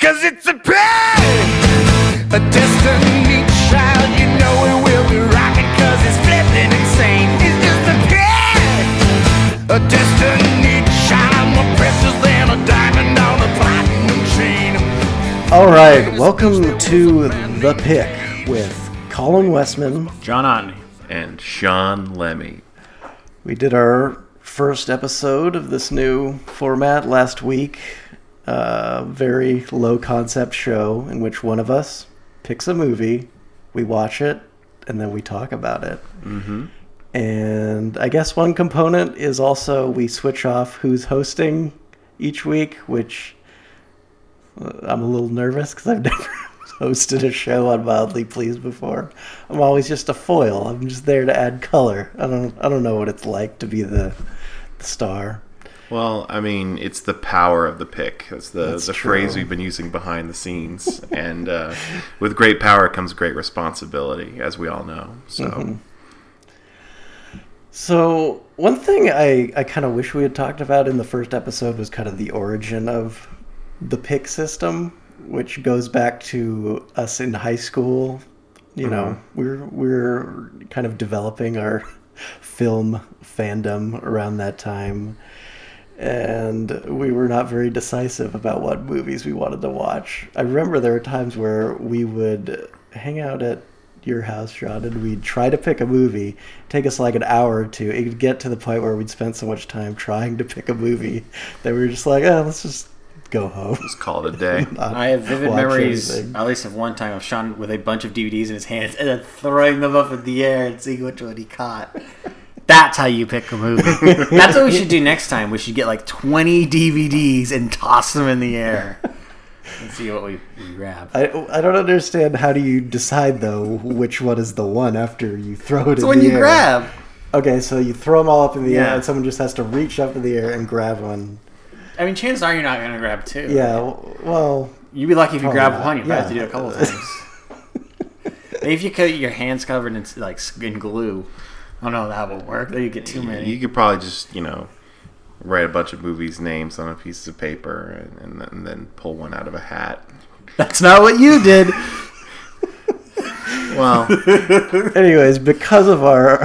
Cause it's a pain, a destiny child. You know it will be rocking cause it's flipping insane. It's just a pain, a destiny child. More precious than a diamond on a platinum chain. All right, welcome to The Pick with Colin Westman. John Otney. and Sean Lemmy. We did our first episode of this new format last week. A very low concept show in which one of us picks a movie, we watch it, and then we talk about it. Mm-hmm. And I guess one component is also we switch off who's hosting each week, which uh, I'm a little nervous because I've never hosted a show on Mildly Pleased before. I'm always just a foil. I'm just there to add color. I don't I don't know what it's like to be the, the star. Well, I mean, it's the power of the pick. That's the That's the true. phrase we've been using behind the scenes. and uh, with great power comes great responsibility, as we all know. So, Mm-hmm. So one thing I, I kind of wish we had talked about in the first episode was kind of the origin of the pick system, which goes back to us in high school. You know, we're we're kind of developing our film fandom around that time. And we were not very decisive about what movies we wanted to watch. I remember there were times where we would hang out at your house, Sean, and we'd try to pick a movie. Take us like an hour or two. It'd get to the point where we'd spend so much time trying to pick a movie that we were just like, oh, let's just go home. let's call it a day. I have vivid memories, anything. at least of one time, of Sean with a bunch of DVDs in his hands and then throwing them up in the air and seeing which one he caught. That's how you pick a movie. That's what we should do next time. We should get like 20 DVDs and toss them in the air and see what we, we grab. I, I don't understand how do you decide though which one is the one after you throw it So in when the you air. grab, Okay, so you throw them all up in the air, and someone just has to reach up in the air and grab one. I mean, chances are you're not going to grab two. Yeah, w- well, You'd be lucky if you Probably grab not, one. You probably have to do it a couple of times. Maybe if you cut your hands covered in like in glue. I don't know if that will work. Then you get too many. You could probably just, you know, write a bunch of movies' names on a piece of paper and, and, then- and then pull one out of a hat. That's not what you did. Well, anyways, because of our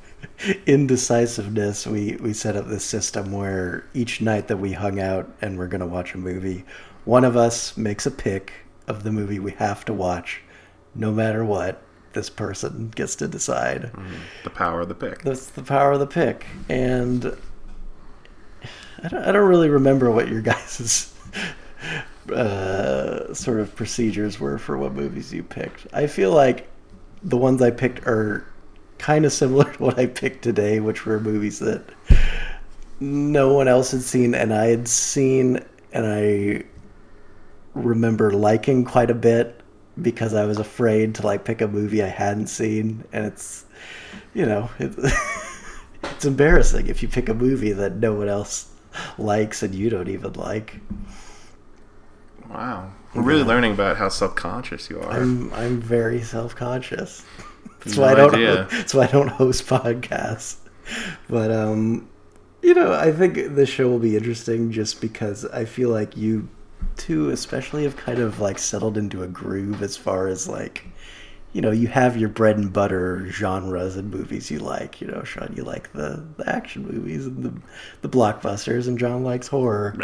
indecisiveness, we, we set up this system where each night that we hung out and we're going to watch a movie, one of us makes a pick of the movie we have to watch, no matter what. This person gets to decide. the power of the pick. That's the power of the pick. And I don't, I don't really remember what your guys' uh, sort of procedures were for what movies you picked. I feel like the ones I picked are kind of similar to what I picked today, which were movies that no one else had seen and I had seen, and I remember liking quite a bit because I was afraid to like pick a movie I hadn't seen, and it's you know it's it's embarrassing if you pick a movie that no one else likes and you don't even like. Wow. We're really learning about how self conscious you are. I'm I'm very self conscious. That's No why I don't. idea. That's why I don't host podcasts. But um, you know, I think this show will be interesting just because I feel like you two, especially, have kind of like settled into a groove as far as like. You know, you have your bread and butter genres and movies you like. You know, Sean, you like the, the action movies and the the blockbusters, and John likes horror.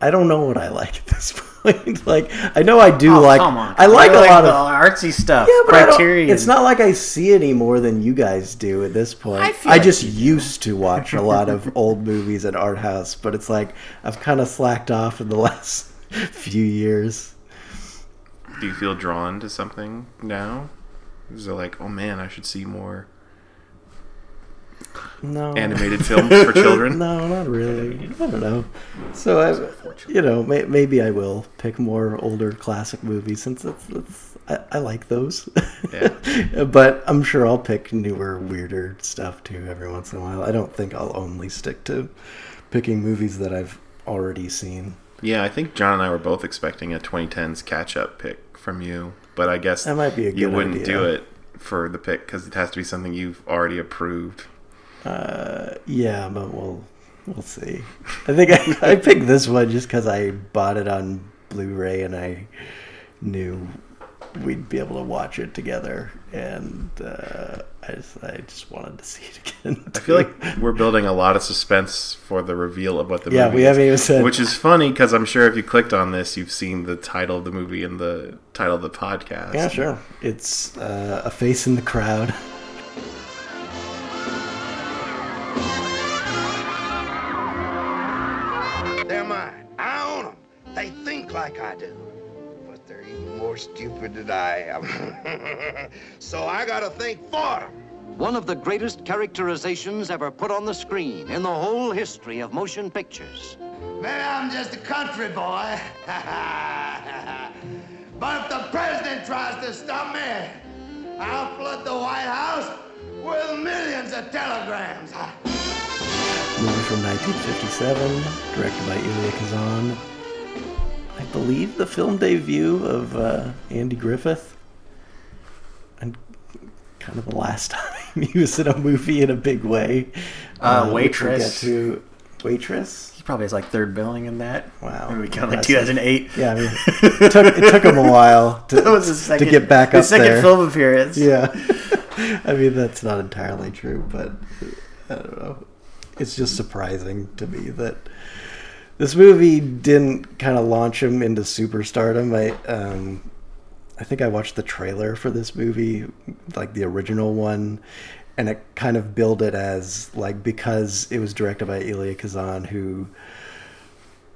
I don't know what I like at this point. like, I know I do Oh, like. come on. I like You a lot the of artsy stuff. yeah, but I don't- Criterion. it's not like I see any more than you guys do at this point. I I, like just you do. used to watch a lot of old movies at art house, but it's like I've kind of slacked off in the last few years. Do you feel drawn to something now? Is it like, oh man, I should see more No, animated films for children? No, not really. I don't know. So I, you know, may, maybe I will pick more older classic movies since it's, it's I, I like those. Yeah. but I'm sure I'll pick newer, weirder stuff too every once in a while. I don't think I'll only stick to picking movies that I've already seen. Yeah, I think John and I were both expecting a 2010s catch up pick from you, but I guess That might be a you wouldn't idea. do it for the pick because it has to be something you've already approved. Uh, yeah, but we'll we'll see. I think I, I picked this one just because I bought it on Blu-ray, and I knew we'd be able to watch it together, and uh, I just I just wanted to see it again. I feel like we're building a lot of suspense for the reveal of what the Yeah, movie we is, haven't even said- which is funny because I'm sure if you clicked on this, you've seen the title of the movie and the title of the podcast. yeah, sure. It's uh, a face in the crowd. like I do. But they're even more stupid than I am. so I gotta think for them. One of the greatest characterizations ever put on the screen in the whole history of motion pictures. Maybe I'm just a country boy. but if the president tries to stop me, I'll flood the White House with millions of telegrams. movie from 1957, directed by Elia Kazan. Believe the film debut of uh, Andy Griffith. And kind of the last time he was in a movie in a big way. Uh, we'll Waitress. To Waitress. He probably has like third billing in that. Wow. Maybe count like 2008. Yeah, I mean, it took, it took him a while to, That was his second, to get back his up second there. film appearance. Yeah. I mean, that's not entirely true, but I don't know. It's just surprising to me that this movie didn't kind of launch him into superstardom. I, um, I think I watched the trailer for this movie, like the original one, and it kind of billed it as like because it was directed by Elia Kazan, who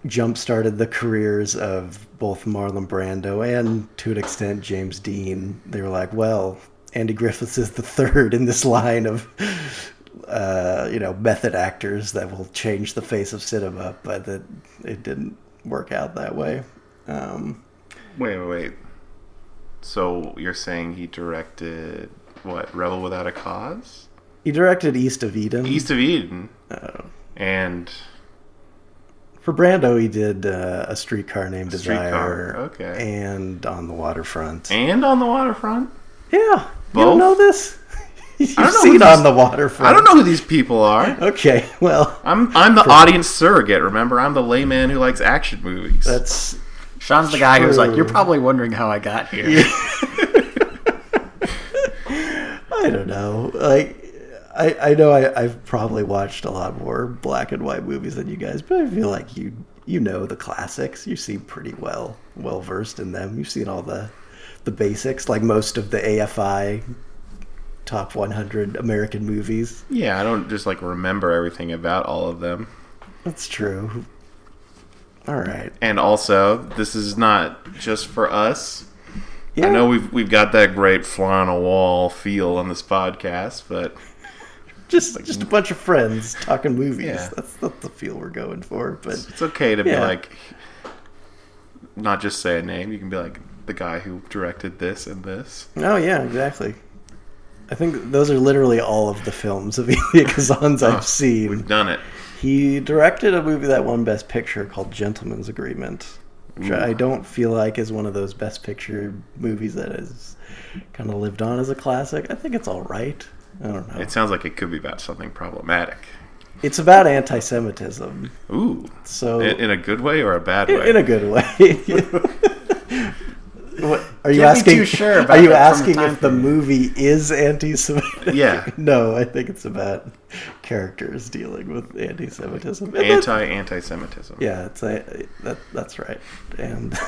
jump started the careers of both Marlon Brando and to an extent James Dean. They were like, well, Andy Griffiths is the third in this line of uh, you know method actors that will change the face of cinema, but that it didn't work out that way. Um, Wait, wait, wait. So you're saying he directed what? Rebel Without a Cause, he directed East of Eden. East of Eden, Oh. and For Brando, he did uh, a streetcar named Streetcar, Desire, okay. and on the waterfront. and on the waterfront. yeah, you Both? don't know this? You've don't know seen these- on the waterfront. I don't know who these people are. Okay, well, I'm I'm the audience surrogate. Remember, I'm the layman who likes action movies. that's Sean's the guy who's like, you're probably wondering how I got here. I don't know. Like, I I know I, I've probably watched a lot more black and white movies than you guys, but I feel like you you know the classics. You seem pretty well well versed in them. You've seen all the the basics, like most of the AFI top 100 American movies. yeah, I don't just like remember everything about all of them. That's true. All right. And also, this is not just for us. Yeah. I know we've we've got that great fly on a wall feel on this podcast, but just just a bunch of friends talking movies. Yeah. That's that's the feel we're going for. But it's okay to be like, not just say a name. You can be like the guy who directed this and this. oh yeah, exactly. I think those are literally all of the films of Elia Kazan's I've oh, seen. We've done it. He directed a movie that won Best Picture called Gentleman's Agreement, which I don't feel like is one of those Best Picture movies that has kind of lived on as a classic. I think it's all right. I don't know. It sounds like it could be about something problematic. It's about anti-Semitism, Ooh, so in, in a good way or a bad way? in a good way. what, are you asking? too sure about are you the asking if the movie is anti-Semitic? Yeah. no, I think it's about characters dealing with anti-Semitism. And Anti anti-Semitism. Yeah, it's a, that that's right. And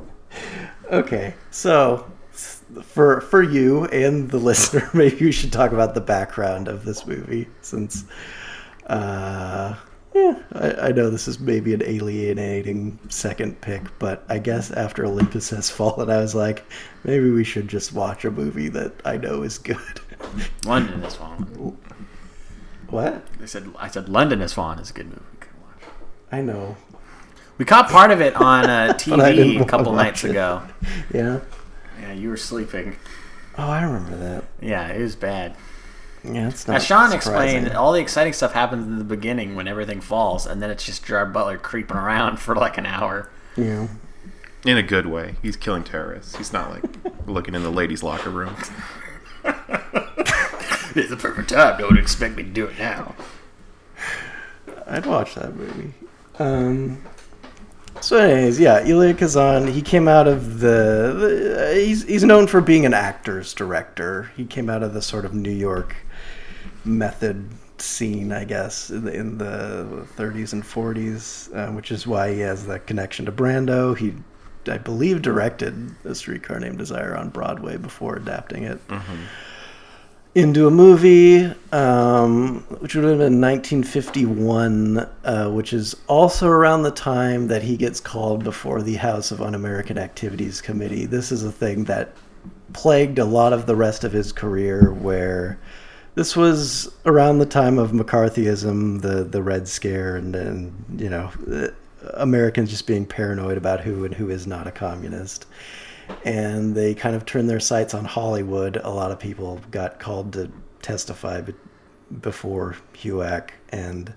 okay, so for for you and the listener, maybe we should talk about the background of this movie, since uh, yeah, I, I know this is maybe an alienating second pick, but I guess after Olympus Has Fallen, I was like, maybe we should just watch a movie that I know is good. London is Fallen. what? I said, I said London is Fallen is a good movie. I know. We caught part of it on uh, TV a couple nights it. ago. Yeah. Yeah, you were sleeping. Oh, I remember that. Yeah, it was bad. Yeah, it's not. As Sean surprising. explained, all the exciting stuff happens in the beginning when everything falls, and then it's just Gerard Butler creeping around for like an hour. Yeah. In a good way. He's killing terrorists. He's not like looking in the ladies' locker room. It's the perfect time. Don't expect me to do it now. I'd watch that movie. Um, So, anyways, yeah, Elia Kazan. He came out of the. the he's he's known for being an actor's director. He came out of the sort of New York method scene, I guess, in the, in the 30s and 40s, uh, which is why he has that connection to Brando. He, I believe, directed A Streetcar Named Desire on Broadway before adapting it into a movie, um, which would have been 1951, uh, which is also around the time that he gets called before the House of Un-American Activities Committee. This is a thing that plagued a lot of the rest of his career, where this was around the time of McCarthyism, the the Red Scare, and and you know. uh, Americans just being paranoid about who and who is not a communist and they kind of turned their sights on Hollywood. A lot of people got called to testify before HUAC, and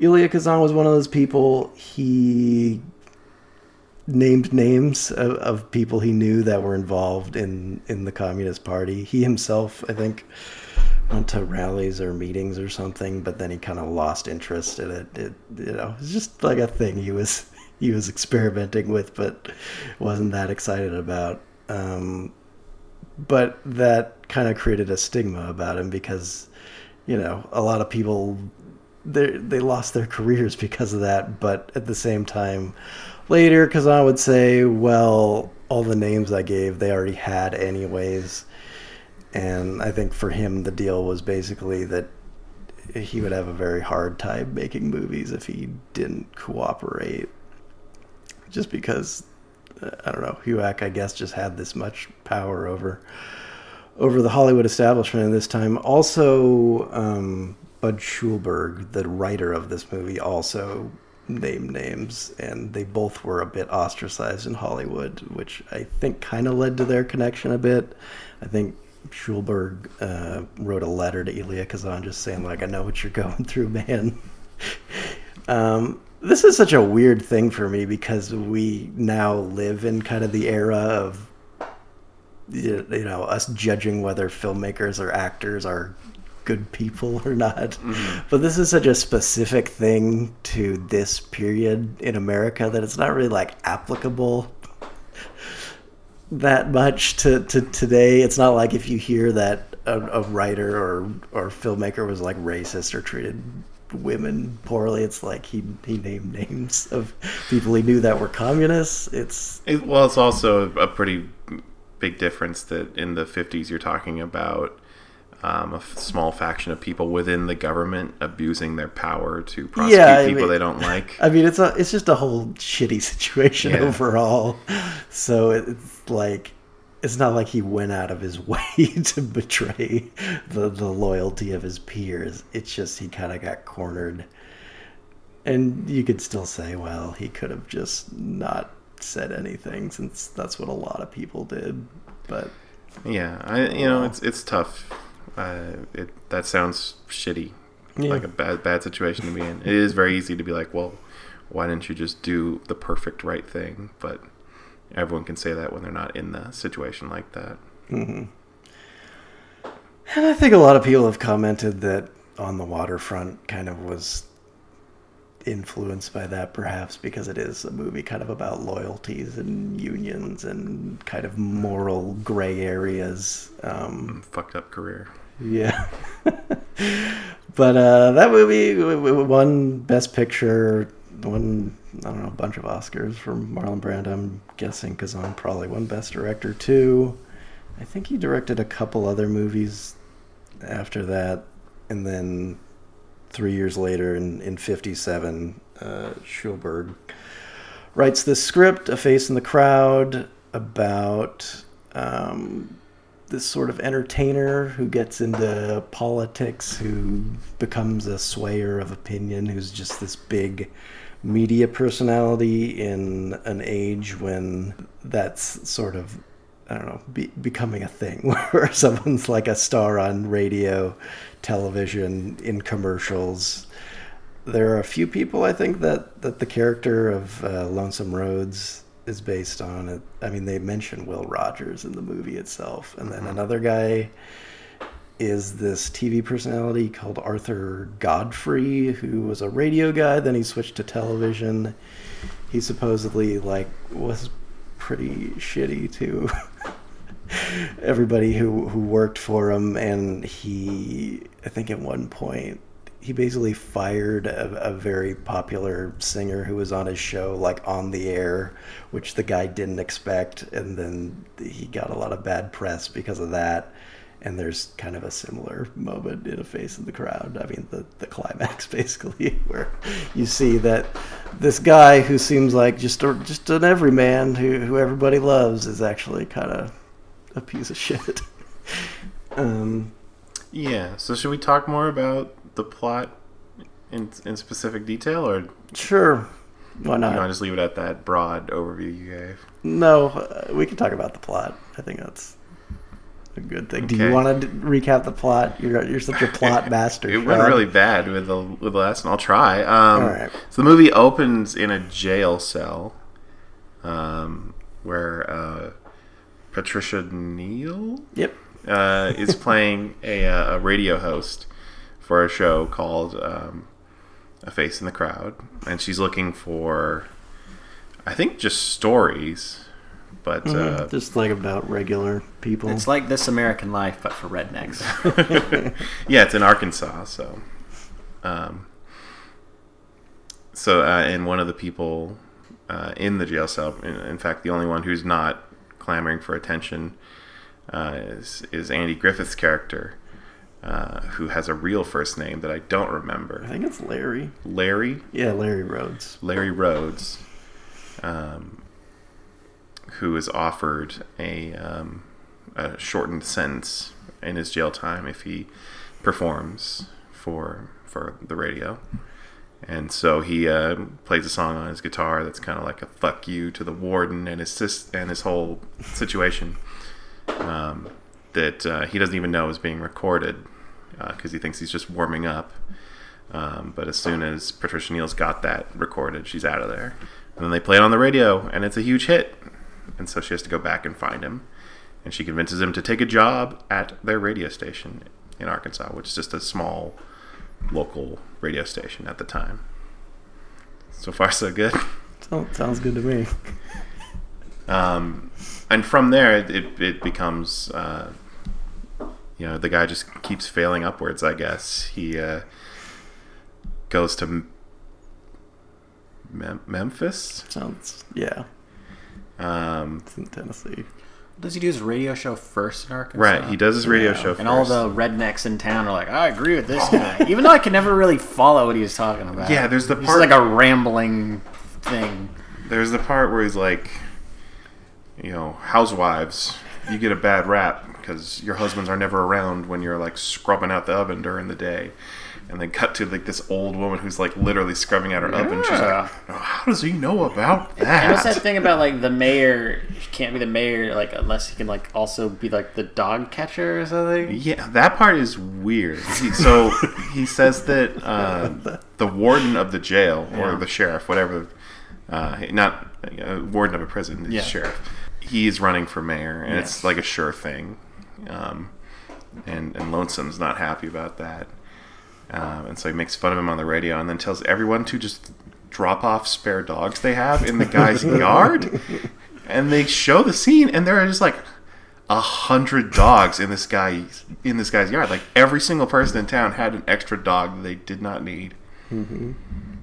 Elia Kazan was one of those people. He named names of, of people he knew that were involved in in the Communist Party. He himself, I think, went to rallies or meetings or something, but then he kind of lost interest in it. It you know, it's just like a thing he was he was experimenting with, but wasn't that excited about. Um, but that kind of created a stigma about him because you know a lot of people they they lost their careers because of that. But at the same time, later Kazan would say, "Well, all the names I gave, they already had anyways." And I think for him, the deal was basically that he would have a very hard time making movies if he didn't cooperate. Just because, uh, I don't know, HUAC, I guess, just had this much power over over the Hollywood establishment at this time. Also, um, Bud Schulberg, the writer of this movie, also named names, and they both were a bit ostracized in Hollywood, which I think kind of led to their connection a bit. I think Schulberg uh, wrote a letter to Elia Kazan just saying, like, I know what you're going through, man. um, this is such a weird thing for me because we now live in kind of the era of you you know us judging whether filmmakers or actors are good people or not but this is such a specific thing to this period in america that it's not really like applicable that much to, to today. It's not like if you hear that a, a writer or or filmmaker was like racist or treated women poorly it's like he he named names of people he knew that were communists. It's It, well, it's also a pretty big difference that in the 50s you're talking about um, a f- small faction of people within the government abusing their power to prosecute I people mean- they don't like. I mean, it's a it's just a whole shitty situation Yeah. overall. So it's like it's not like he went out of his way to betray the the loyalty of his peers. It's just he kind of got cornered. And you could still say, well, he could have just not said anything since that's what a lot of people did. But Yeah, I you know it's it's tough. Uh, it that sounds shitty, Yeah. like a bad bad situation to be in. It is very easy to be like, well, why didn't you just do the perfect right thing? But everyone can say that when they're not in the situation like that. Mm-hmm. And I think a lot of people have commented that on the waterfront kind of was influenced by that, perhaps because it is a movie kind of about loyalties and unions and kind of moral gray areas. Um, Fucked up career. yeah. but uh, that movie won Best Picture, won, I don't know, a bunch of Oscars from Marlon Brando. I'm guessing because i'm probably won Best Director too. I think he directed a couple other movies after that. And then three years later, in, in 57, uh, Schulberg writes this script, A Face in the Crowd, about um, this sort of entertainer who gets into politics, who becomes a swayer of opinion, who's just this big media personality in an age when that's sort of I don't know, be, becoming a thing where someone's like a star on radio, television, in commercials. There are a few people I think that, that the character of uh, Lonesome Rhodes is based on. It. I mean, they mention Will Rogers in the movie itself, and then another guy is this TV personality called Arthur Godfrey, who was a radio guy. Then he switched to television. He supposedly like was pretty shitty to everybody who who worked for him, and he I think at one point he basically fired a, a very popular singer who was on his show like on the air which the guy didn't expect and then he got a lot of bad press because of that and there's kind of a similar moment in a face of the crowd i mean the, the climax basically where you see that this guy who seems like just a, just an everyman who, who everybody loves is actually kind of a piece of shit um, Yeah. So should we talk more about the plot in in specific detail, or sure why not want to just leave it at that broad overview you gave? No, uh, we can talk about the plot. I think that's a good thing. Do you want to recap the plot? You're you're such a plot master. It went really bad with the with the last one. I'll try. Um, All right. So the movie opens in a jail cell, um, where uh, Patricia Neal Yep. uh, is playing a, uh, a radio host for a show called um, A Face in the Crowd, and she's looking for, I think, just stories, but uh, Just like about regular people. It's like This American Life, but for rednecks. yeah, it's in Arkansas. So, um, so uh, and one of the people uh, in the jail cell, in, in fact, the only one who's not clamoring for attention, uh, is is Andy Griffith's character, uh, who has a real first name that I don't remember. I think it's Larry. Larry. Yeah, Larry Rhodes. Larry Rhodes, um, who is offered a, um, a shortened sentence in his jail time if he performs for for the radio. And so he uh, plays a song on his guitar that's kind of like a fuck you to the warden and his sis- and his whole situation um, that uh, he doesn't even know is being recorded because he thinks he's just warming up. Um, but as soon as Patricia Neal's got that recorded, she's out of there. And then they play it on the radio, and it's a huge hit. And so she has to go back and find him. And she convinces him to take a job at their radio station in Arkansas, which is just a small local radio station at the time. So far, so good. Sounds good to me. Um, and from there, it, it, becomes, uh, you know, the guy just keeps failing upwards, I guess. He uh, goes to Mem- Memphis. Sounds yeah. Um, It's in Tennessee. Does he do his radio show first in Arkansas? right, he does his radio Yeah. show first. And all the rednecks in town are like, I agree with this guy. Even though I can never really follow what he was talking about. Yeah, there's the It's part- like a rambling thing. There's the part where he's like, you know, housewives, you get a bad rap because your husbands are never around when you're like scrubbing out the oven during the day. And then cut to like this old woman who's like literally scrubbing out her oven. She's like, "Oh, how does he know about that?" And what's that that? thing about like the mayor he can't be the mayor like unless he can like also be like the dog catcher or something? Yeah, that part is weird. He, so he says that uh, the warden of the jail or Yeah. the sheriff, whatever, uh, not uh, warden of a prison, the Yeah. sheriff, he's running for mayor, and Yes. it's like a sure thing. Um, and and Lonesome's not happy about that, um, and so he makes fun of him on the radio, and then tells everyone to just drop off spare dogs they have in the guy's yard. And they show the scene, and there are just like a hundred dogs in this guy's in this guy's yard. Like every single person in town had an extra dog that they did not need,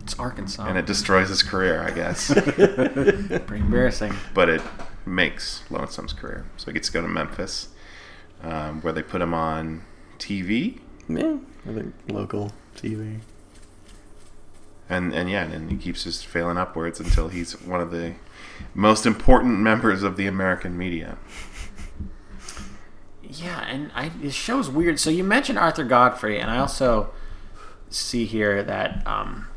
It's Arkansas. and it destroys his career, I guess. pretty embarrassing. but it makes Lonesome's career, so he gets to go to Memphis, um, where they put him on TV, Yeah, I think local TV. and and yeah, and he keeps just failing upwards until he's one of the most important members of the American media. Yeah, and I this show's weird. So you mentioned Arthur Godfrey, and I also see here that um,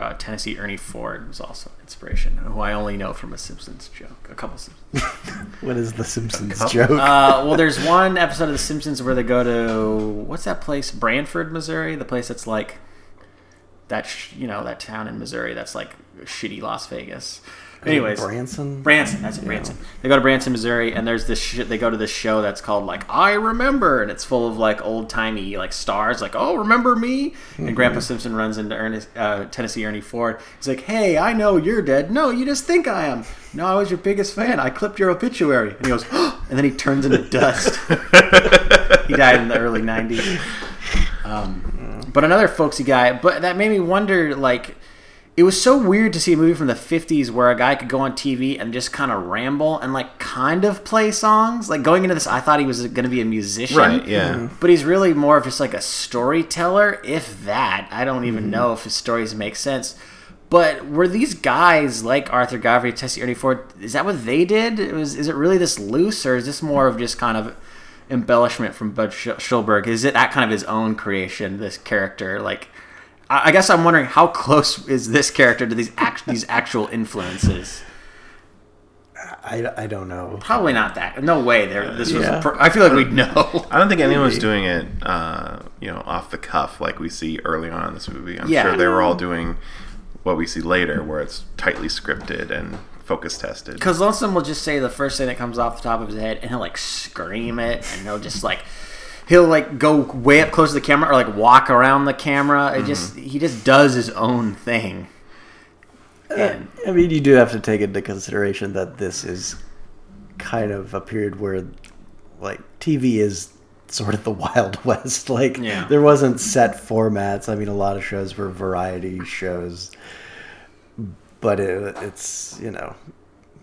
uh, Tennessee Ernie Ford was also an inspiration, who I only know from a Simpsons joke, a couple of Simpsons. What is the Simpsons joke? Uh, well, there's one episode of The Simpsons where they go to what's that place? Branford, Missouri. The place that's like that, sh- you know, that town in Missouri that's like shitty Las Vegas. Anyways, Branson. Branson. That's it, Branson. They go to Branson, Missouri, and there's this. Sh- they go to this show that's called like I Remember, and it's full of like old timey like stars, like oh remember me. And Grandpa Simpson runs into Ernest, uh, Tennessee Ernie Ford. He's like, Hey, I know you're dead. No, you just think I am. No, I was your biggest fan. I clipped your obituary. And he goes, and then he turns into dust. he died in the early '90s. Um, but another folksy guy. But that made me wonder, like it was so weird to see a movie from the 50s where a guy could go on TV and just kind of ramble and like kind of play songs. Like going into this, I thought he was going to be a musician. Right, yeah. Mm-hmm. But he's really more of just like a storyteller, if that. I don't even mm-hmm. know if his stories make sense. But were these guys like Arthur Godfrey, Tennessee Ernie Ford? Is that what they did? It was, is it really this loose, or is this more of just kind of embellishment from Bud Sch- Schulberg? Is it that kind of his own creation? This character, like, I I guess I'm wondering how close is this character to these act- these actual influences? I, I don't know. Probably not that. No way. There. This was. Yeah. pr- I feel like we'd know. I don't think anyone was doing it, uh, you know, off the cuff like we see early on in this movie. I'm Yeah. sure they were all doing what we see later, where it's tightly scripted and focus tested. Because Lonesome will just say the first thing that comes off the top of his head, and he'll like scream it, and he'll just like he'll like go way up close to the camera or like walk around the camera. It mm-hmm. just he just does his own thing. Uh, and I mean, you do have to take into consideration that this is kind of a period where, like, TV is sort of the Wild West. Like, Yeah. there wasn't set formats. I mean, a lot of shows were variety shows, but it, it's you know,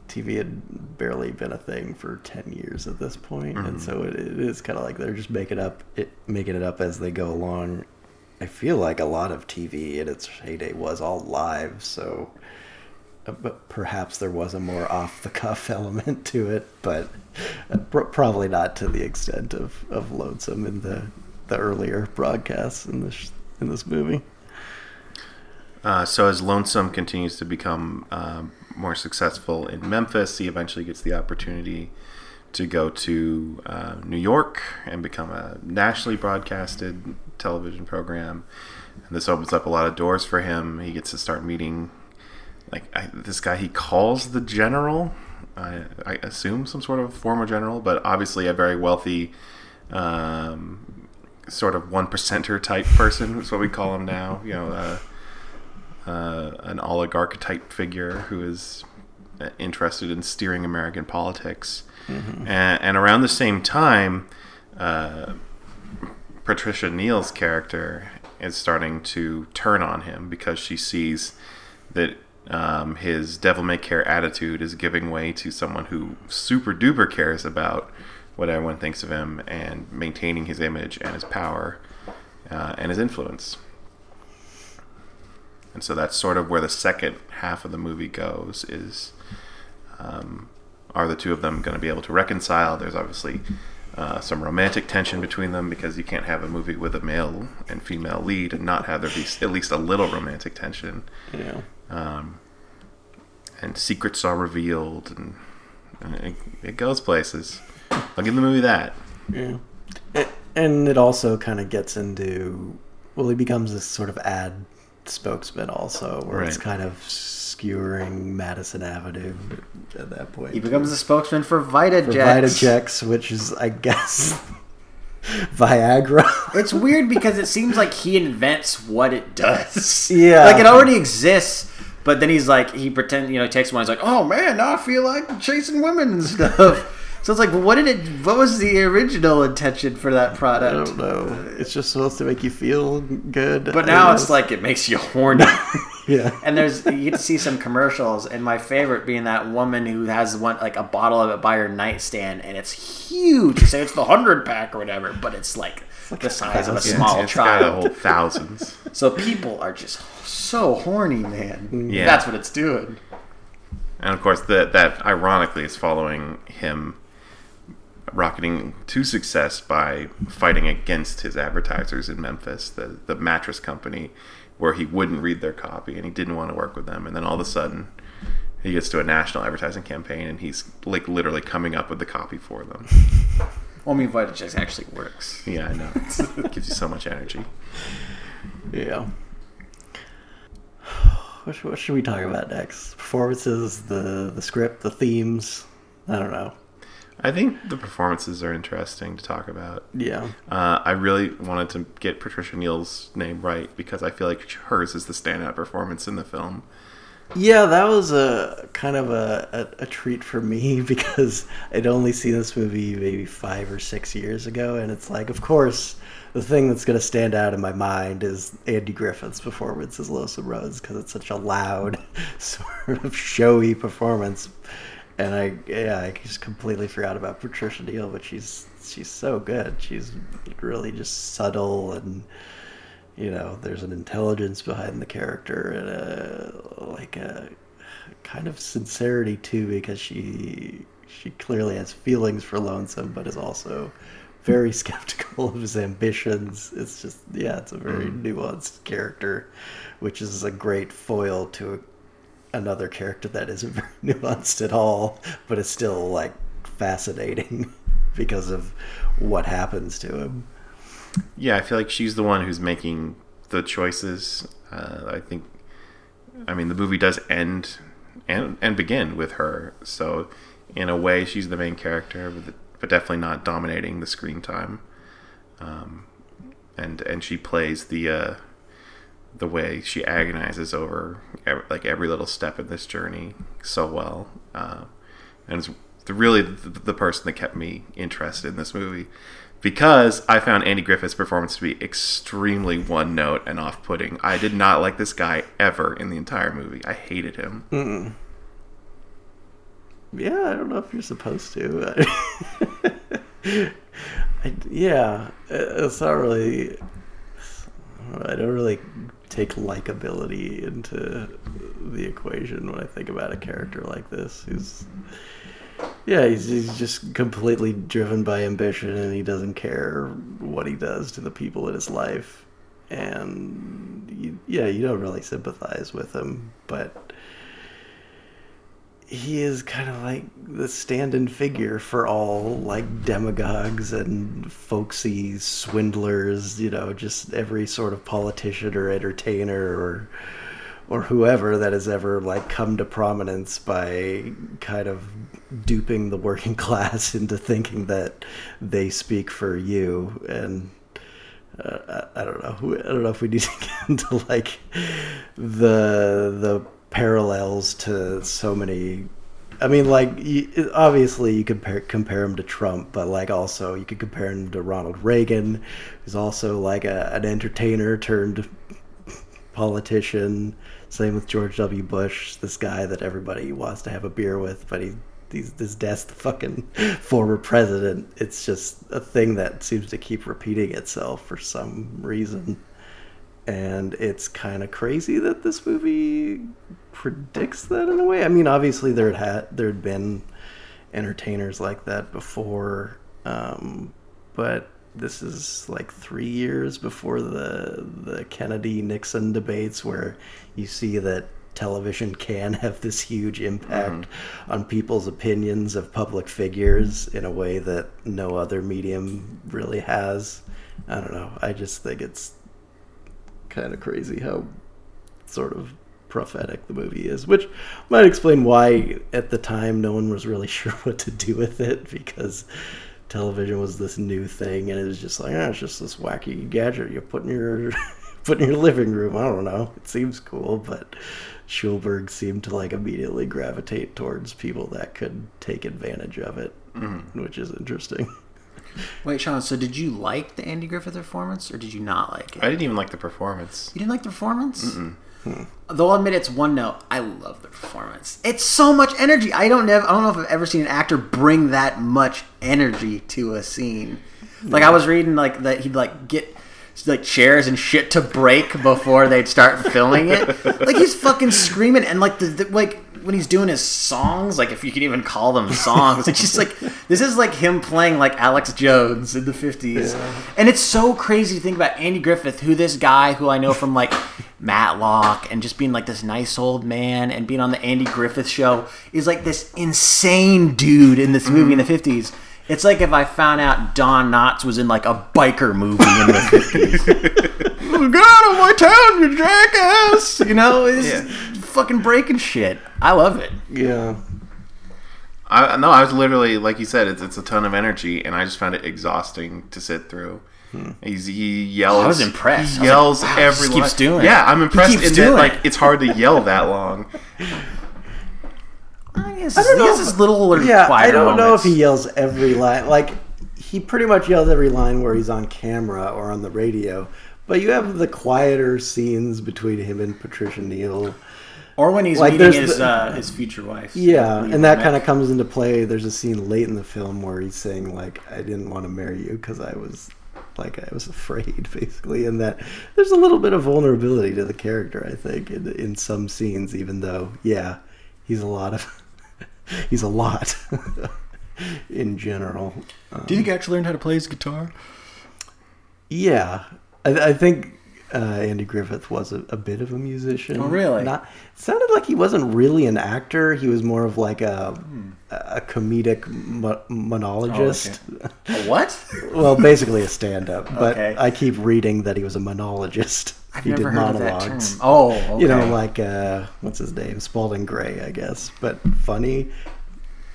TV had barely been a thing for ten years at this point, and so it, it is kind of like they're just making up it, making it up as they go along. I feel like a lot of TV in its heyday was all live, so uh, but perhaps there was a more off the cuff element to it, but uh, probably not to the extent of, of Lonesome in the the earlier broadcasts in this in this movie. Uh, so as Lonesome continues to become um, more successful in Memphis, he eventually gets the opportunity to go to uh, New York and become a nationally broadcasted television program. And this opens up a lot of doors for him. He gets to start meeting like I, this guy he calls the general. I, I assume some sort of former general, but obviously a very wealthy, um, sort of one percenter type person. Is what we call him now. You know. Uh, uh, an oligarch type figure who is uh, interested in steering American politics. And, and around the same time, uh, Patricia Neal's character is starting to turn on him because she sees that um, his devil may care attitude is giving way to someone who super duper cares about what everyone thinks of him and maintaining his image and his power uh, and his influence. And so that's sort of where the second half of the movie goes is um, are the two of them going to be able to reconcile? There's obviously uh, some romantic tension between them because you can't have a movie with a male and female lead and not have there be at least a little romantic tension. Yeah. Um, and secrets are revealed and, and it, it goes places. I'll give the movie that. Yeah. And it also kind of gets into well, he becomes this sort of ad spokesman also, where it's kind of skewering Madison Avenue at that point. he becomes a spokesman for Vitajex. for Vitajex, which is, I guess, Viagra. It's weird because it seems like he invents what it does. Yeah. Like it already exists, but then he's like, he pretends, you know, he takes one, he's like, oh man, now I feel like chasing women and stuff. So it's like, what did it, what was the original intention for that product? I don't know. It's just supposed to make you feel good. But now it's like, it makes you horny. yeah. and there's, you get to see some commercials, and my favorite being that woman who has one, like a bottle of it by her nightstand, and it's huge. Say it's the 100 pack or whatever, but it's like, the size of a small it's got a child. whole thousands. So people are just so horny, man. Mm. Yeah. That's what it's doing. And of course, that that ironically is following him rocketing to success by fighting against his advertisers in Memphis, the the mattress company, where he wouldn't read their copy and he didn't want to work with them. And then all of a sudden, he gets to a national advertising campaign and he's like literally coming up with the copy for them. Well, I mean, actually works. Yeah, I know. it gives you so much energy. Yeah. what, should- what should we talk about next? Performances, the the script, the themes. I don't know. I think the performances are interesting to talk about. Yeah. Uh, I really wanted to get Patricia Neal's name right because I feel like hers is the standout performance in the film. Yeah, that was a kind of a, a, a treat for me because I'd only seen this movie maybe five or six years ago, and it's like, of course, the thing that's going to stand out in my mind is Andy Griffith's performance as Lonesome Rhodes because it's such a loud, sort of showy performance. And I, yeah, I just completely forgot about Patricia Neal, but she's she's so good. She's really just subtle and you know, there's an intelligence behind the character and a like a kind of sincerity too, because she she clearly has feelings for Lonesome, but is also very skeptical of his ambitions. It's just yeah, it's a very mm. nuanced character, which is a great foil to another character that isn't very nuanced at all, but it's still like fascinating because of what happens to him. Yeah, I feel like she's the one who's making the choices. Uh, I think, I mean, the movie does end and and begin with her, so in a way, she's the main character, but, but definitely not dominating the screen time. Um, and and she plays the uh, the way she agonizes over ev like every little step in this journey so well, uh, and it's really the, the person that kept me interested in this movie because I found Andy Griffith's performance to be extremely one note and off putting. I did not like this guy ever in the entire movie. I hated him. Yeah, I don't know if you're supposed to. I, yeah, it's not really. I don't really take likability into the equation when I think about a character like this. He's yeah, he's, he's just completely driven by ambition and he doesn't care what he does to the people in his life. And you, yeah, you don't really sympathize with him, but he is kind of like the stand-in figure for all like demagogues and folksy swindlers you know just every sort of politician or entertainer or or whoever that has ever like come to prominence by kind of duping the working class into thinking that they speak for you and uh, I, I don't know. I don't know if we need to get into like the the parallels to so many. I mean, like obviously you compare compare him to Trump, but like also you could compare him to Ronald Reagan, who's also like a, an entertainer turned politician. Same with George W. Bush, this guy that everybody wants to have a beer with, but he he's this desk the fucking former president. It's just a thing that seems to keep repeating itself for some reason. And it's kind of crazy that this movie predicts that in a way. I mean, obviously there had there had been entertainers like that before, um, but this is like three years before the the Kennedy Nixon debates, where you see that television can have this huge impact on people's opinions of public figures in a way that no other medium really has. I don't know. I just think it's kind of crazy how sort of prophetic the movie is, which might explain why at the time no one was really sure what to do with it because television was this new thing and it was just like, ah, it's just this wacky gadget you put in your put in your living room. I don't know. It seems cool, but Schulberg seemed to like immediately gravitate towards people that could take advantage of it, which is interesting. Wait, Sean. So did you like the Andy Griffith performance, or did you not like it? I didn't even like the performance. You didn't like the performance? Hmm. Though I'll admit it's one note. I love the performance. It's so much energy. I don't never. I don't know if I've ever seen an actor bring that much energy to a scene. Like I was reading like that he'd like get like chairs and shit to break before they'd start filming it. Like he's fucking screaming and like the, the like when he's doing his songs, like if you can even call them songs, it's just like this is like him playing like Alex Jones in the fifties, and it's so crazy to think about Andy Griffith, who this guy who I know from like Matlock and just being like this nice old man and being on the Andy Griffith show is like this insane dude in this movie in the mm-hmm. fifties. It's like if I found out Don Knotts was in like a biker movie in the fifties. Get out of my town, you jackass! You know, it's fucking breaking shit. I love it. Yeah. I no, I was literally like you said, it's it's a ton of energy, and I just found it exhausting to sit through. Hmm. He's, he yells. I was impressed. I He was like, yells wow, every just keeps line. doing. Yeah, I'm He impressed keeps in that doing like it's hard to yell that long. I guess I don't he know has if- his little Yeah, I don't know if moments. he yells every line. Like, he pretty much yells every line where he's on camera or on the radio. But you have the quieter scenes between him and Patricia Neal. or when he's like, meeting there's his the- uh, his future wife. Yeah, and that kind of comes into play. There's a scene late in the film where he's saying like, "I didn't want to marry you because I was like I was afraid," basically, and that there's a little bit of vulnerability to the character. I think in, in some scenes, even though, yeah, he's a lot of he's a lot in general. Um, Do you think he actually learned how to play his guitar? yeah, I, I think. Uh, Andy Griffith was a, a bit of a musician. Oh, really? Not sounded like he wasn't really an actor. He was more of like a Hmm. A comedic mo- monologist. A what? well, basically a stand-up. But Okay. I keep reading that he was a monologist. I've he never did heard of that monologues. term. Oh, okay. You know, like uh, what's his name, Spalding Gray, I guess. But funny.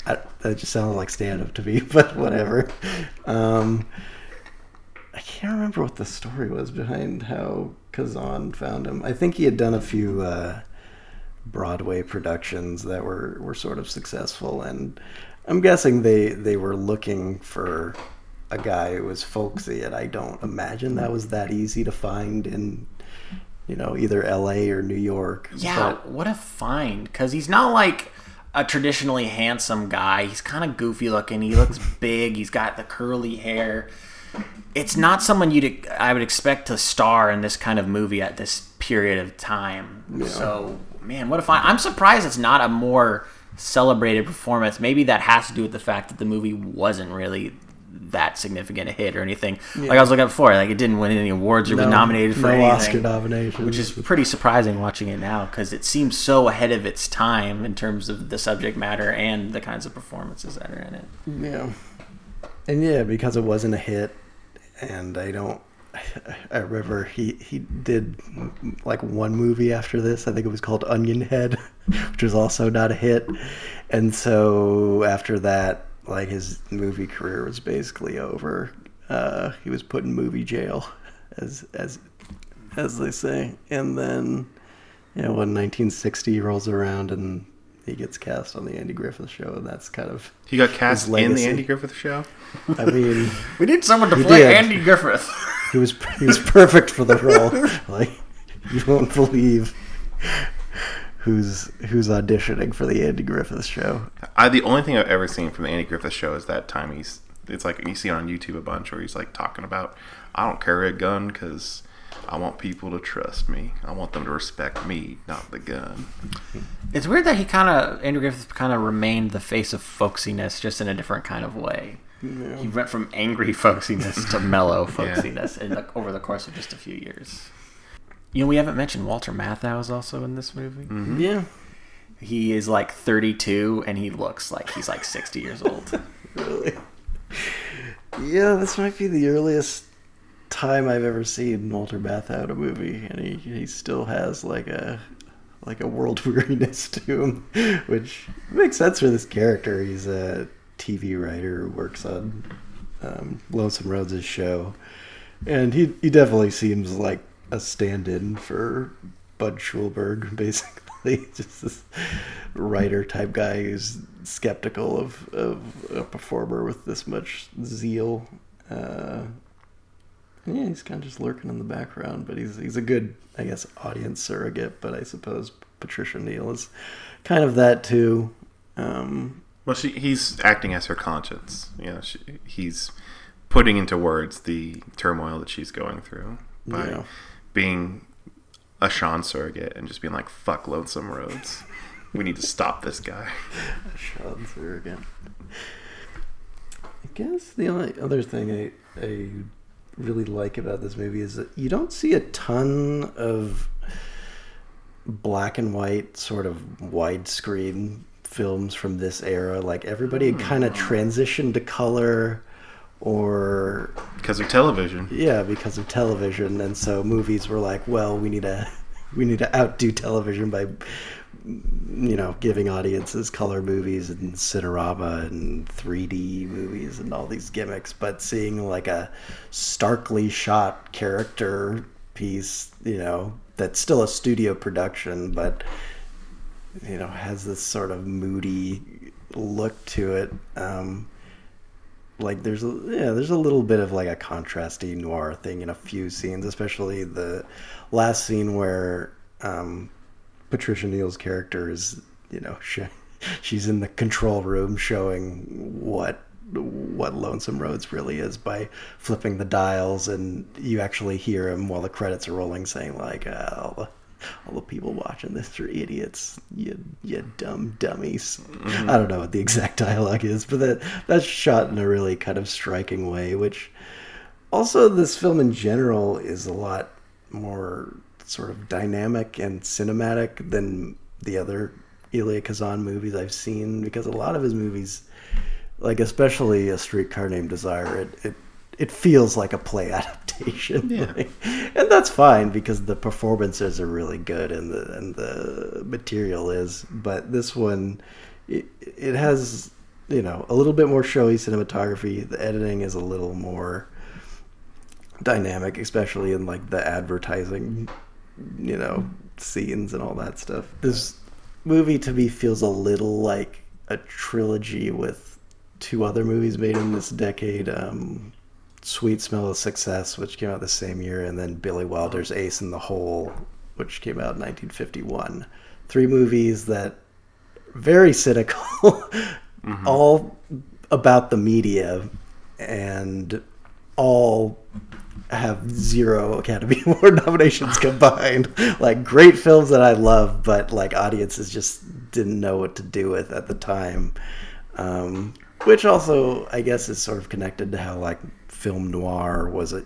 I, that just sounded like stand-up to me, but whatever. Um, I can't remember what the story was behind how Kazan found him. I think he had done a few uh, Broadway productions that were, were sort of successful, and I'm guessing they they were looking for a guy who was folksy, and I don't imagine that was that easy to find in you know either L.A. or New York. Yeah, But- what a find! Because he's not like a traditionally handsome guy. He's kind of goofy looking. He looks big. He's got the curly hair. It's not someone you'd I would expect to star in this kind of movie at this period of time. So, man, what if find! I'm surprised it's not a more celebrated performance. Maybe that has to do with the fact that the movie wasn't really that significant a hit or anything. Like I was looking at before, like it didn't win any awards or was No- nominated for no anything Oscar nominations. which is pretty surprising watching it now because it seems so ahead of its time in terms of the subject matter and the kinds of performances that are in it. Yeah. And yeah, because it wasn't a hit, and I don't. I remember he he did like one movie after this. I think it was called Onionhead, which was also not a hit. And so after that, like his movie career was basically over. Uh, he was put in movie jail, as as as they say. And then, you know, when 1960 rolls around and he gets cast on the Andy Griffith Show, and that's kind of He got cast in the. Andy Griffith show. I mean, We need someone to play did. Andy Griffith. he was he was perfect for the role. Like you won't believe who's who's auditioning for the Andy Griffith show. I the only thing I've ever seen from the Andy Griffith show is that time he's it's like you see on YouTube a bunch where he's like talking about I don't carry a gun because I want people to trust me. I want them to respect me, not the gun. It's weird that he kind of Andrew Griffith kind of remained the face of folksiness, just in a different kind of way. He went from angry folksiness to mellow folksiness in the, over the course of just a few years. You know, we haven't mentioned Walter Matthau is also in this movie. Mm-hmm. Yeah, He is like 32 and he looks like he's like 60 years old. really. Yeah, this might be the earliest time I've ever seen Walter Matthau in a movie, and he, he still has like a like a world weariness to him, which makes sense for this character. He's a TV writer who works on um, Lonesome Rhodes' show, and he he definitely seems like a stand-in for Bud Schulberg, basically, just this writer type guy who's skeptical of, of a performer with this much zeal. Uh, yeah, he's kind of just lurking in the background, but he's he's a good, I guess, audience surrogate. But I suppose Patricia Neal is kind of that too. Um, Well, she, he's acting as her conscience. You know, she, he's putting into words the turmoil that she's going through by Yeah. being a Sean surrogate and just being like, "Fuck Lonesome Rhodes. We need to stop this guy." A Sean surrogate. I guess the only other thing I I really like about this movie is that you don't see a ton of black and white sort of widescreen films from this era. Like everybody had kind of hmm. transitioned to color or Because of television. yeah, because of television, and so movies were like, well, we need to we need to outdo television by you know, giving audiences color movies and Cinerama and 3D movies and all these gimmicks, but seeing like a starkly shot character piece, you know, that's still a studio production, but you know, has this sort of moody look to it. Um, like there's a yeah there's a little bit of like a contrasty noir thing in a few scenes especially the last scene where um patricia neal's character is you know she, she's in the control room showing what what lonesome rhodes really is by flipping the dials and you actually hear him while the credits are rolling saying like uh, all the all the people watching this are idiots you you dumb dummies. I don't know what the exact dialogue is but that that's shot in a really kind of striking way which also this film in general is a lot more sort of dynamic and cinematic than the other Elia Kazan movies I've seen because a lot of his movies like especially a streetcar named desire it it, it feels like a play adaptation. Like, and that's fine because the performances are really good and the and the material is but this one it, it has you know a little bit more showy cinematography. The editing is a little more dynamic especially in like the advertising you know scenes and all that stuff. This movie to me feels a little like a trilogy with two other movies made in this decade um, sweet smell of success which came out the same year and then billy wilder's ace in the hole which came out in 1951 three movies that very cynical all about the media and all have zero Academy Award nominations combined. Like great films that I love, but like audiences just didn't know what to do with at the time. Um, which also, I guess, is sort of connected to how like film noir was a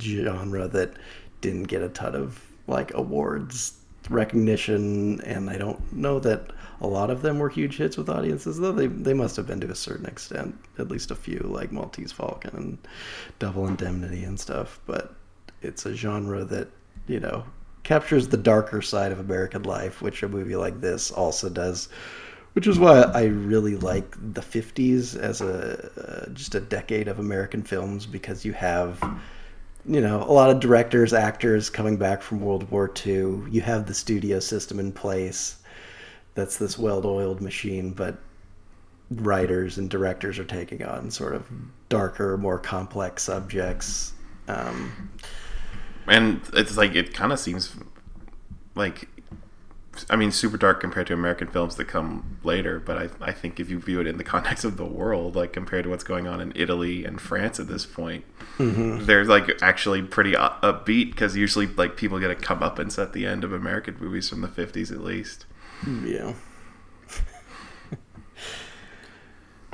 genre that didn't get a ton of like awards recognition, and I don't know that a lot of them were huge hits with audiences, though they they must have been to a certain extent, at least a few like Maltese Falcon and Double Indemnity and stuff. But it's a genre that you know captures the darker side of American life, which a movie like this also does. Which is why I really like the '50s as a uh, just a decade of American films because you have you know, a lot of directors, actors coming back from World War II. You have the studio system in place. That's this well-oiled machine, but writers and directors are taking on sort of darker, more complex subjects. Um, and it's like it kind of seems like I mean super dark compared to American films that come later, but I, I think if you view it in the context of the world, like compared to what's going on in Italy and France at this point, they're like actually pretty upbeat because usually like people get a comeuppance at the end of American movies from the fifties at least. Yeah.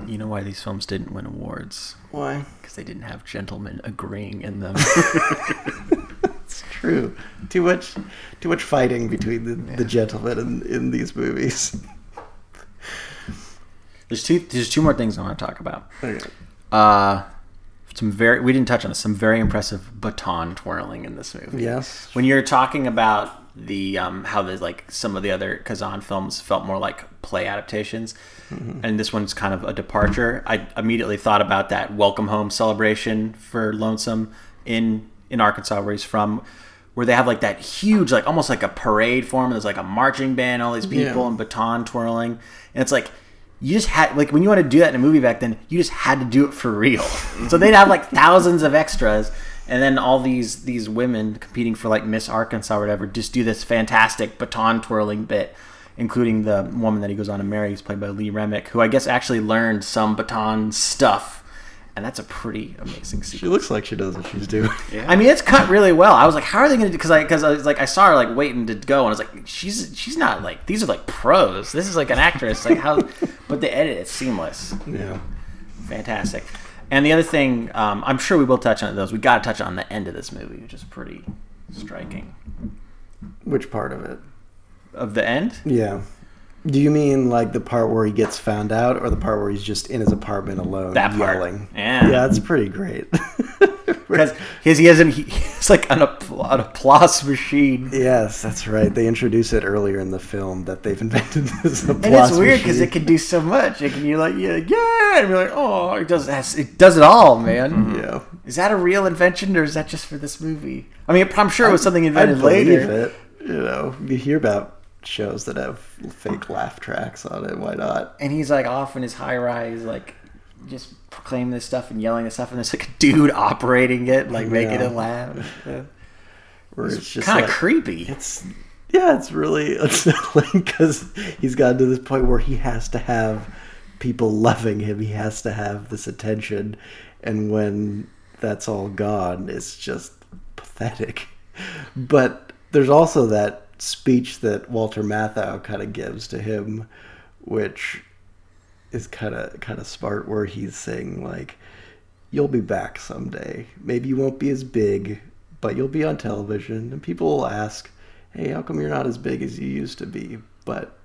You know why these films didn't win awards? Why? Because they didn't have gentlemen agreeing in them. It's true. Too much, too much fighting between the, the gentlemen in, in these movies. there's two. There's two more things I want to talk about. Okay. Uh, some very. We didn't touch on this. Some very impressive baton twirling in this movie. Yes. When you're talking about the um, how there's like some of the other Kazan films felt more like play adaptations, and this one's kind of a departure. I immediately thought about that welcome home celebration for Lonesome in in Arkansas where he's from, where they have like that huge like almost like a parade form. And there's like a marching band, all these people Yeah. and baton twirling, and it's like. You just had like when you want to do that in a movie back then, you just had to do it for real. so they'd have like thousands of extras, and then all these these women competing for like Miss Arkansas or whatever just do this fantastic baton twirling bit, including the woman that he goes on to marry, who's played by Lee Remick, who I guess actually learned some baton stuff, and that's a pretty amazing sequence. She looks like she does what she's doing. Yeah. I mean, it's cut really well. I was like, how are they going to do? Because I because I was like, I saw her like waiting to go, and I was like, she's she's not like these are like pros. This is like an actress. Like how, but the edit it's seamless, Yeah. fantastic. And the other thing, um, I'm sure we will touch on those. We got to touch on the end of this movie, which is pretty striking. Which part of it? Of the end, Yeah. Do you mean like the part where he gets found out, or the part where he's just in his apartment alone, That part. yelling? Yeah. Yeah, it's pretty great. because he has an he, it's like an, an applause machine. Yes, that's right. They introduce it earlier in the film that they've invented this applause. And it's weird because it can do so much. It can you're like yeah yeah, and you're like oh it does it does it all man. Mm-hmm. Yeah. Is that a real invention or is that just for this movie? I mean, I'm sure it was something I invented believe later. it. You know, you hear about shows that have fake laugh tracks on it. Why not? And he's like off in his high rise, like just proclaiming this stuff and yelling this stuff, and there's like a dude operating it, like making Yeah. it laugh. Yeah. Where it's just Kind of like, creepy. It's yeah, it's really unsettling because he's gotten to this point where he has to have people loving him. He has to have this attention, and when that's all gone, it's just pathetic. But there's also that speech that Walter Matthau kind of gives to him, which is kind of kind of smart, where he's saying like, "You'll be back someday. Maybe you won't be as big, but you'll be on television, and people will ask." hey, how come you're not as big as you used to be? But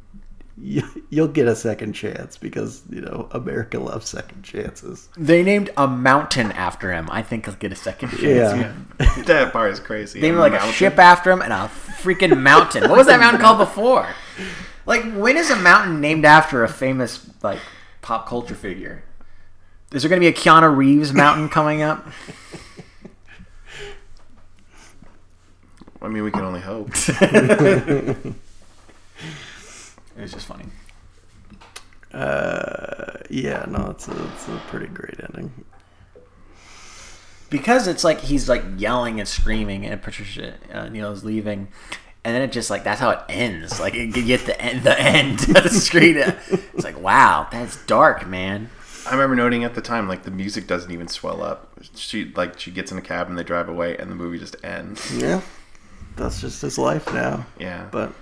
you, you'll get a second chance because, you know, America loves second chances. They named a mountain after him. I think he'll get a second chance. Yeah. that part is crazy. They named A like a ship after him and a freaking mountain. what was that mountain called before? Like, when is a mountain named after a famous like pop culture figure? Is there going to be a Keanu Reeves mountain coming up? I mean, we can only hope. it's just funny. Uh, yeah, no, it's a, it's a pretty great ending. because it's like he's like yelling and screaming and Patricia uh, is leaving and then it just like that's how it ends like you get the end the end of the screen it's like wow that's dark man I remember noting at the time, like the music doesn't even swell up. She like she gets in a cab and they drive away, and the movie just ends. Yeah, that's just his life now. Yeah, But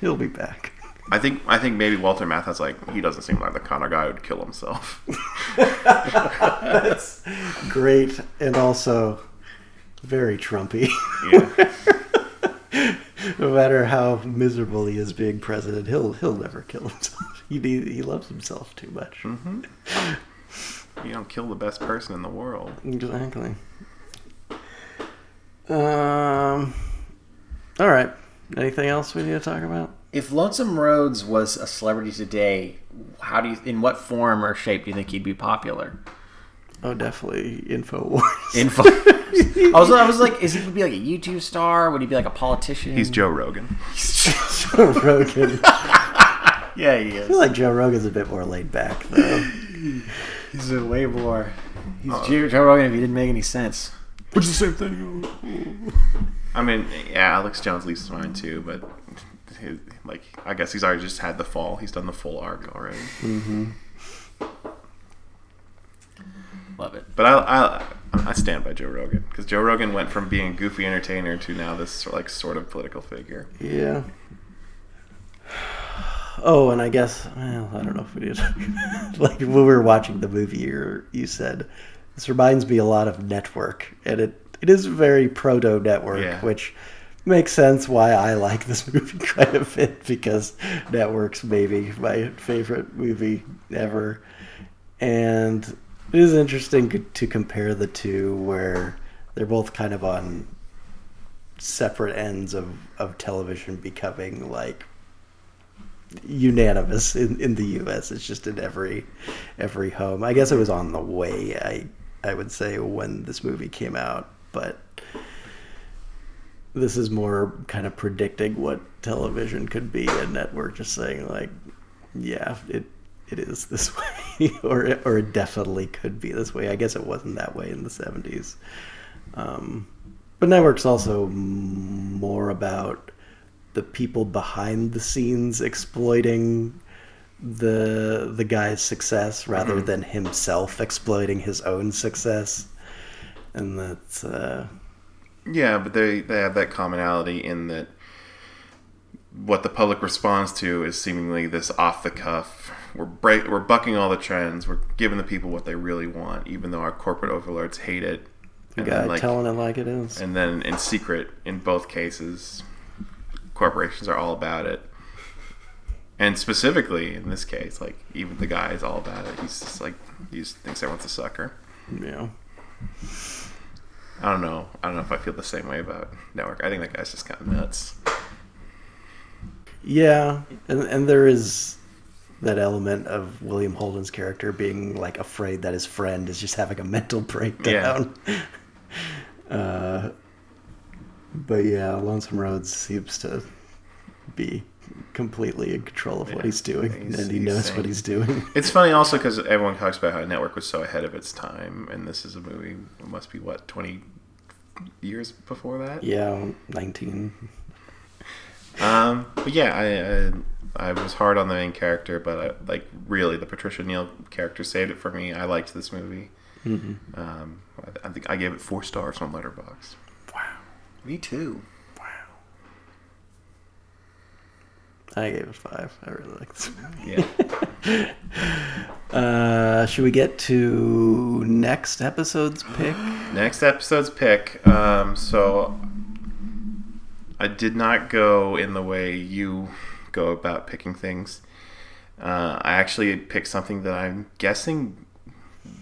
he'll be back. I think I think maybe Walter Matthau's like he doesn't seem like the kind of guy who'd kill himself. Great, and also very Trumpy. yeah, no matter how miserable he is being president, he'll he'll never kill himself. He he loves himself too much. you don't kill the best person in the world. Exactly. Um. All right. Anything else we need to talk about? if Lonesome Rhodes was a celebrity today how do you in what form or shape do you think he'd be popular Oh, definitely Infowars. info I was, I was like is he would be like a YouTube star would he be like a politician He's Joe Rogan. Joe Rogan. Yeah he is I feel like Joe Rogan's a bit more laid back, though. he's a way more he's uh, Joe, Joe Rogan if he didn't make any sense Which is the same thing. I mean, yeah, Alex Jones leaves mine too, but his, like I guess he's already just had the fall. He's done the full arc already. Mm-hmm. Love it But I I, I stand by Joe Rogan because Joe Rogan went from being a goofy entertainer to now this like sort of political figure. Yeah. Oh, and I guess well, I don't know if we did. like when we were watching the movie, you you said this reminds me a lot of Network, and it it is very proto Network, Yeah. which makes sense why I like this movie quite a bit because Network's maybe my favorite movie ever, and it is interesting to compare the two where they're both kind of on separate ends of, of television becoming like unanimous in, in the US. It's just in every every home. I guess it was on the way, I I would say, when this movie came out, but this is more kind of predicting what television could be a network just saying like, yeah, it it is this way or or it definitely could be this way. I guess it wasn't that way in the 70s. Um, but network's also more about the people behind the scenes exploiting the the guy's success rather than himself exploiting his own success. And that's uh, Yeah, but they they have that commonality in that what the public responds to is seemingly this off the cuff. We're break, we're bucking all the trends. We're giving the people what they really want, even though our corporate overlords hate it. guy then, like- telling it like it is. And then in secret, in both cases, corporations are all about it. And specifically in this case, like even the guy is all about it. He's just like he just thinks everyone's a sucker. Yeah. I don't know. I don't know if I feel the same way about Network. I think that guy's just kind of nuts. Yeah, and and there is that element of William Holden's character being like afraid that his friend is just having a mental breakdown. uh, but yeah, Lonesome Rhodes seems to be completely in control of what he's doing, he's- and he knows sane. what he's doing. It's funny also because everyone talks about how Network was so ahead of its time, and this is a movie. It must be what twenty years before that. yeah, nineteen. Um, but yeah, I, I I was hard on the main character, but I, like really the Patricia Neal character saved it for me. I liked this movie. Um, I, I think I gave it four stars on Letterboxd. Wow. Me too. Wow. I gave it five. I really like this. Yeah. Uh, should we get to next episode's pick? Next episode's pick. Um, so I did not go in the way you go about picking things. Uh, I actually picked something that I'm guessing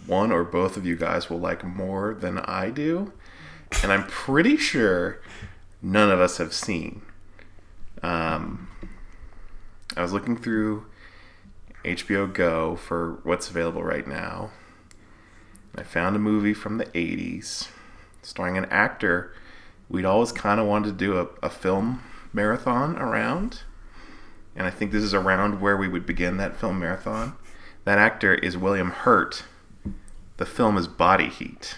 one or both of you guys will like more than I do, and I'm pretty sure none of us have seen. Um, I was looking through HBO Go for what's available right now. I found a movie from the 80s starring an actor we'd always kind of wanted to do a, a film marathon around. And I think this is around where we would begin that film marathon. That actor is William Hurt. The film is Body Heat.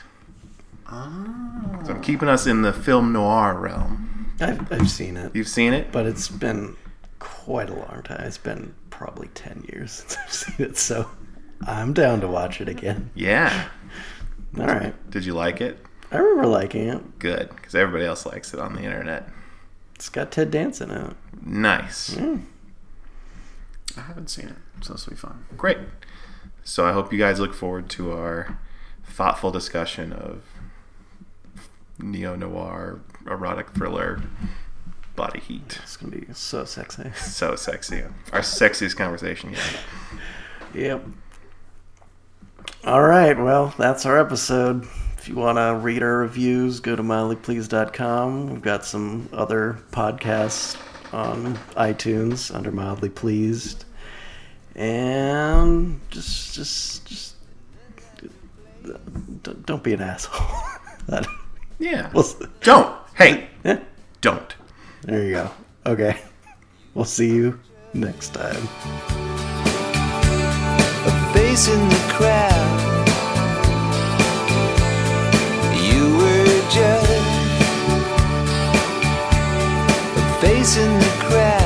So I'm ah. keeping us in the film noir realm. I've, I've seen it, You've seen it? but it's been quite a long time. It's been probably 10 years since I've seen it, so I'm down to watch it again. Yeah. All right. Did you like it? I remember liking it. Good, because everybody else likes it on the internet. It's got Ted Danson in it. Nice. I haven't seen it, so this will be fun. Great. So I hope you guys look forward to our thoughtful discussion of neo noir erotic thriller Body Heat. It's going to be so sexy. So sexy. Our sexiest conversation yet. Yep. All right. Well, that's our episode. If you want to read our reviews, go to mildlypleased.com. We've got some other podcasts on iTunes under Mildly Pleased. And just, just, just don't be an asshole. That- Yeah. we'll Don't. Hey, yeah, don't. there you go. Okay. We'll see you next time. a face in the crowd. Face in the crowd.